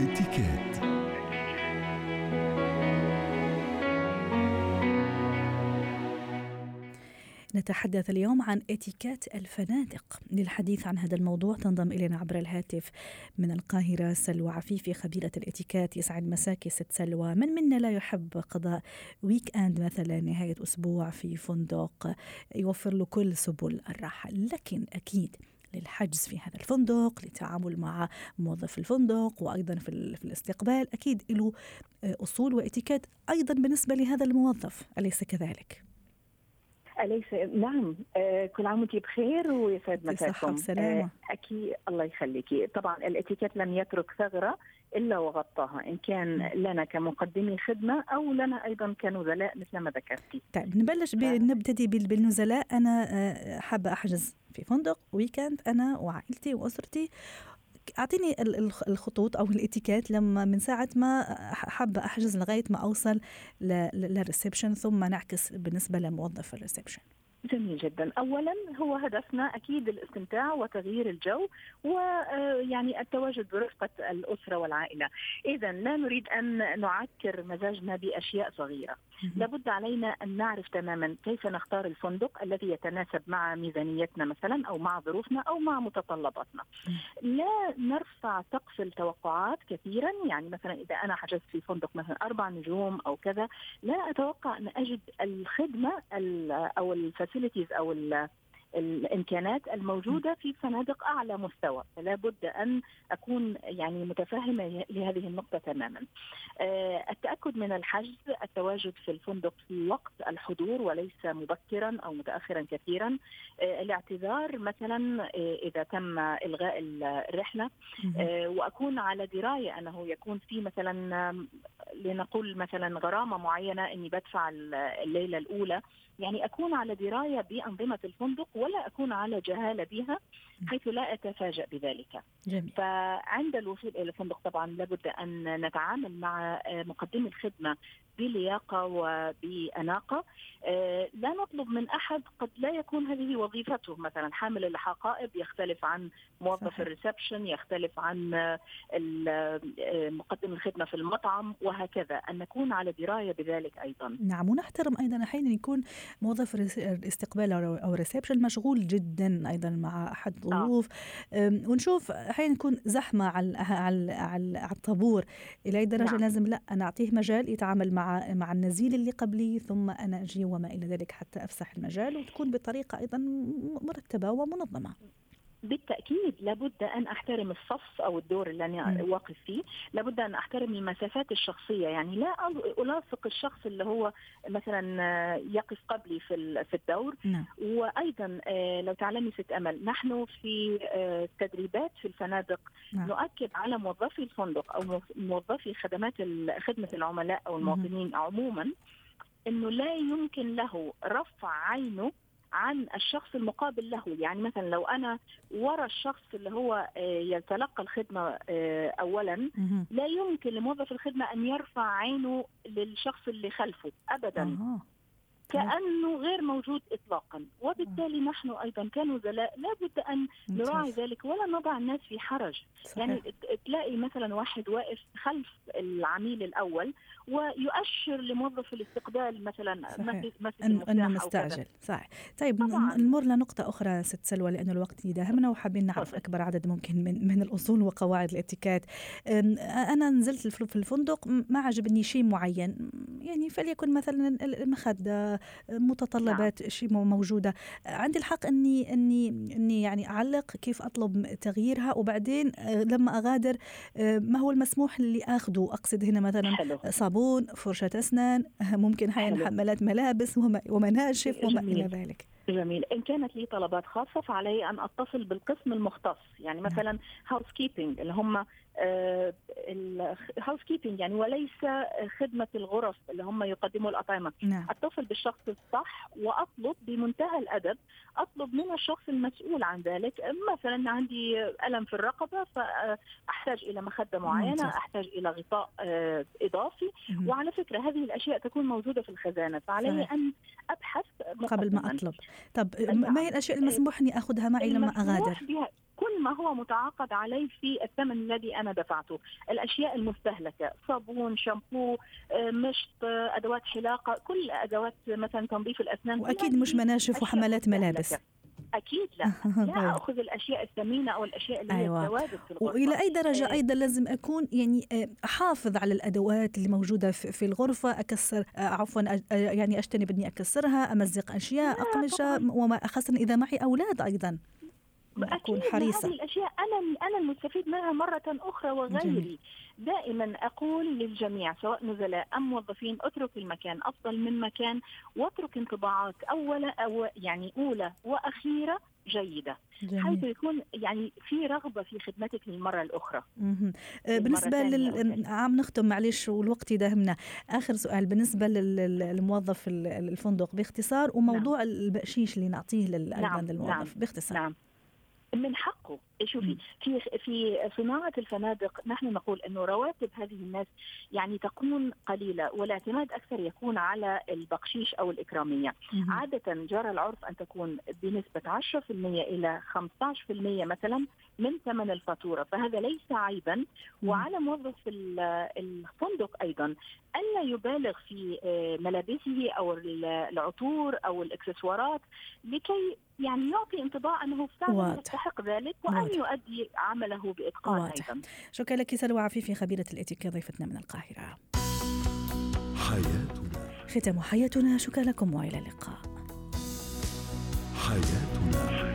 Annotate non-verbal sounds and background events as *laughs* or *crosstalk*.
إتيكيت نتحدث اليوم عن اتيكيت الفنادق. للحديث عن هذا الموضوع تنضم إلينا عبر الهاتف من القاهرة سلوى عفيفي خبيرة الاتيكيت يسعد مساك ست سلوى. من منا لا يحب قضاء weekend مثلا نهاية أسبوع في فندق يوفر له كل سبل الراحة. لكن أكيد للحجز في هذا الفندق للتعامل مع موظف الفندق وأيضا في, في الاستقبال. أكيد له أصول وإتيكيت أيضا بالنسبة لهذا الموظف. أليس كذلك؟ أليس؟ نعم. آه كل عام وأنت بخير ويسعد مساكم. آه أكيد. الله يخليكي. طبعا الإتيكيت لم يترك ثغرة. إلا وغطاها إن كان لنا كمقدمي خدمة أو لنا أيضا كنزلاء مثل ما ذكرتي. طيب نبلش نبتدي بالنزلاء. أنا حابة أحجز في فندق ويكند أنا وعائلتي وأسرتي. أعطيني الخطوط أو الإتيكيت لما من ساعة ما حابة أحجز لغاية ما أوصل لل reception ثم نعكس بالنسبة لموظف ال reception. جميل جدا. اولا هو هدفنا أكيد الاستمتاع وتغيير الجو ويعني التواجد برفقة الأسرة والعائلة. اذا لا نريد أن نعكر مزاجنا بأشياء صغيرة. لابد علينا أن نعرف تماما كيف نختار الفندق الذي يتناسب مع ميزانيتنا مثلا أو مع ظروفنا أو مع متطلباتنا. لا نرفع سقف التوقعات كثيرا. يعني مثلا إذا أنا حجزت في فندق مثلا أربع نجوم أو كذا لا أتوقع أن أجد الخدمة أو الفاسيلتيز أو الامكانات الموجودة في فنادق أعلى مستوى. فلا بد أن أكون يعني متفهمة لهذه النقطة تماما. آه التأكد من الحجز التواجد في الفندق في وقت الحضور وليس مبكرا أو متاخرا كثيرا. آه الاعتذار مثلا آه إذا تم إلغاء الرحلة. وأكون على دراية أنه يكون في مثلا لنقول مثلا غرامة معينة إني بدفع الليلة الأولى. يعني أكون على دراية بأنظمة الفندق ولا أكون على جهالة بها حيث لا أتفاجأ بذلك. جميل. فعند الوصول إلى الفندق طبعا لابد أن نتعامل مع مقدمي الخدمة بلياقة وبأناقة آه لا نطلب من أحد قد لا يكون هذه وظيفته مثلا حامل الحقائب يختلف عن موظف. ال reception يختلف عن مقدم الخدمة في المطعم وهكذا أن نكون على دراية بذلك أيضا نعم ونحترم أيضا أحيانا يكون موظف الاستقبال أو ال reception مشغول جدا أيضا مع أحد الظروف آه. ونشوف أحيانا يكون زحمة على على على الطابور إلى أي درجة نعم. لازم لا نعطيه مجال يتعامل مع مع النزيل اللي قبلي ثم أنا أجي وما إلى ذلك حتى أفسح المجال وتكون بطريقة أيضا مرتبة ومنظمة. بالتأكيد لابد أن أحترم الصف أو الدور اللي أنا واقف فيه، لابد أن أحترم المسافات الشخصية، يعني لا ألاصق الشخص اللي هو مثلا يقف قبلي في في الدور، نعم. وأيضا لو تعلمي ست أمل، نحن في تدريبات في الفنادق نعم. نؤكد على موظفي الفندق أو موظفي خدمات خدمة العملاء أو المواطنين. عموما إنه لا يمكن له رفع عينه عن الشخص المقابل له. يعني مثلا لو أنا ورا الشخص اللي هو يتلقى الخدمة اولا لا يمكن لموظف الخدمة أن يرفع عينه للشخص اللي خلفه ابدا. كأنه غير موجود اطلاقا. وبالتالي نحن أيضا كنزلاء لابد أن نراعي ذلك ولا نضع الناس في حرج. صحيح. يعني تلاقي مثلا واحد واقف خلف العميل الأول ويؤشر لموظف الاستقبال مثلا ماسك انه مستعجل صحيح. طيب طبعا. نمر لنقطة أخرى ست سلوى لأنه الوقت يداهمنا وحابين نعرف أكبر عدد ممكن من من الأصول وقواعد الاتيكيت. أنا نزلت في الفندق ما عجبني شيء معين. يعني فليكن مثلا المخده متطلبات نعم. شيء موجودة. عندي الحق إني إني إني يعني أعلق كيف أطلب تغييرها وبعدين لما أغادر ما هو المسموح اللي اخذه أقصد هنا مثلا حلو. صابون فرشه أسنان *laughs* ممكن هاي حملات ملابس ومناشف وما إلى ذلك. جميل. إن كانت لي طلبات خاصة فعلي أن أتصل بالقسم المختص. يعني مثلا housekeeping اللي هم ال housekeeping يعني وليس خدمة الغرف اللي هم يقدموا الأطعمة نعم. أتصل بالشخص الصح وأطلب بمنتهى الأدب أطلب من الشخص المسؤول عن ذلك مثلا عندي ألم في الرقبة فأحتاج إلى مخدة معينة ممتاز. أحتاج إلى غطاء إضافي مم. وعلى فكرة هذه الأشياء تكون موجودة في الخزانة فعلي صحيح. أن أبحث قبل ما. أطلب طب. ما هي الأشياء المسموح أني أخذها معي لما أغادر بها كل ما هو متعاقد عليه في الثمن الذي أنا دفعته، الأشياء المستهلكة، صابون، شامبو، آه، مشط، أدوات حلاقة، كل أدوات مثلا تنظيف الأسنان وأكيد مش مناشف وحملات ملابس. أكيد لا. *laughs* لا طيب. أخذ الأشياء الثمينة أو الأشياء اللي أيوة. هي الثوابت الغرفة. وإلى أي درجة آه. أيضا لازم أكون يعني آه، أحافظ على الأدوات اللي موجودة في الغرفة أكسر آه، عفوا يعني أجتنب إني أكسرها أمزق أشياء أقمشة وما خاصة إذا معي أولاد أيضا. أكون حريصة هذه الأشياء أنا أنا المستفيد منها مرة أخرى وغيري جميل. دائما أقول للجميع سواء نزلاء أم موظفين اترك المكان أفضل من مكان واترك انطباعات أولى أو يعني أولى وأخيرة جيدة جميل. حيث يكون يعني في رغبة في خدمتك للمرة الأخرى أه، بالنسبة لل... عم نختم معلش والوقت يداهمنا آخر سؤال بالنسبة للموظف الفندق باختصار وموضوع نعم. البقشيش اللي نعطيه لل... نعم. للموظف نعم. باختصار نعم. من حقه. شوفي في في صناعة الفنادق نحن نقول إنه رواتب هذه الناس يعني تكون قليلة والاعتماد أكثر يكون على البقشيش أو الإكرامية. عادة جرى العرف أن تكون بنسبة 10% إلى 15% مثلا من ثمن الفاتورة فهذا ليس عيبا. وعلى موظف الفندق أيضا الا يبالغ في آه، ملابسه أو العطور أو الإكسسوارات لكي يعني يعطي انطباع أنه فعلا يستحق ذلك وأن واضح. يؤدي عمله بإتقان أيضا. شكرا لك سلوى عفيفي خبيرة الاتيكيت ضيفتنا من القاهرة. حياتنا ختام حياتنا شكرا لكم وإلى اللقاء. حياتنا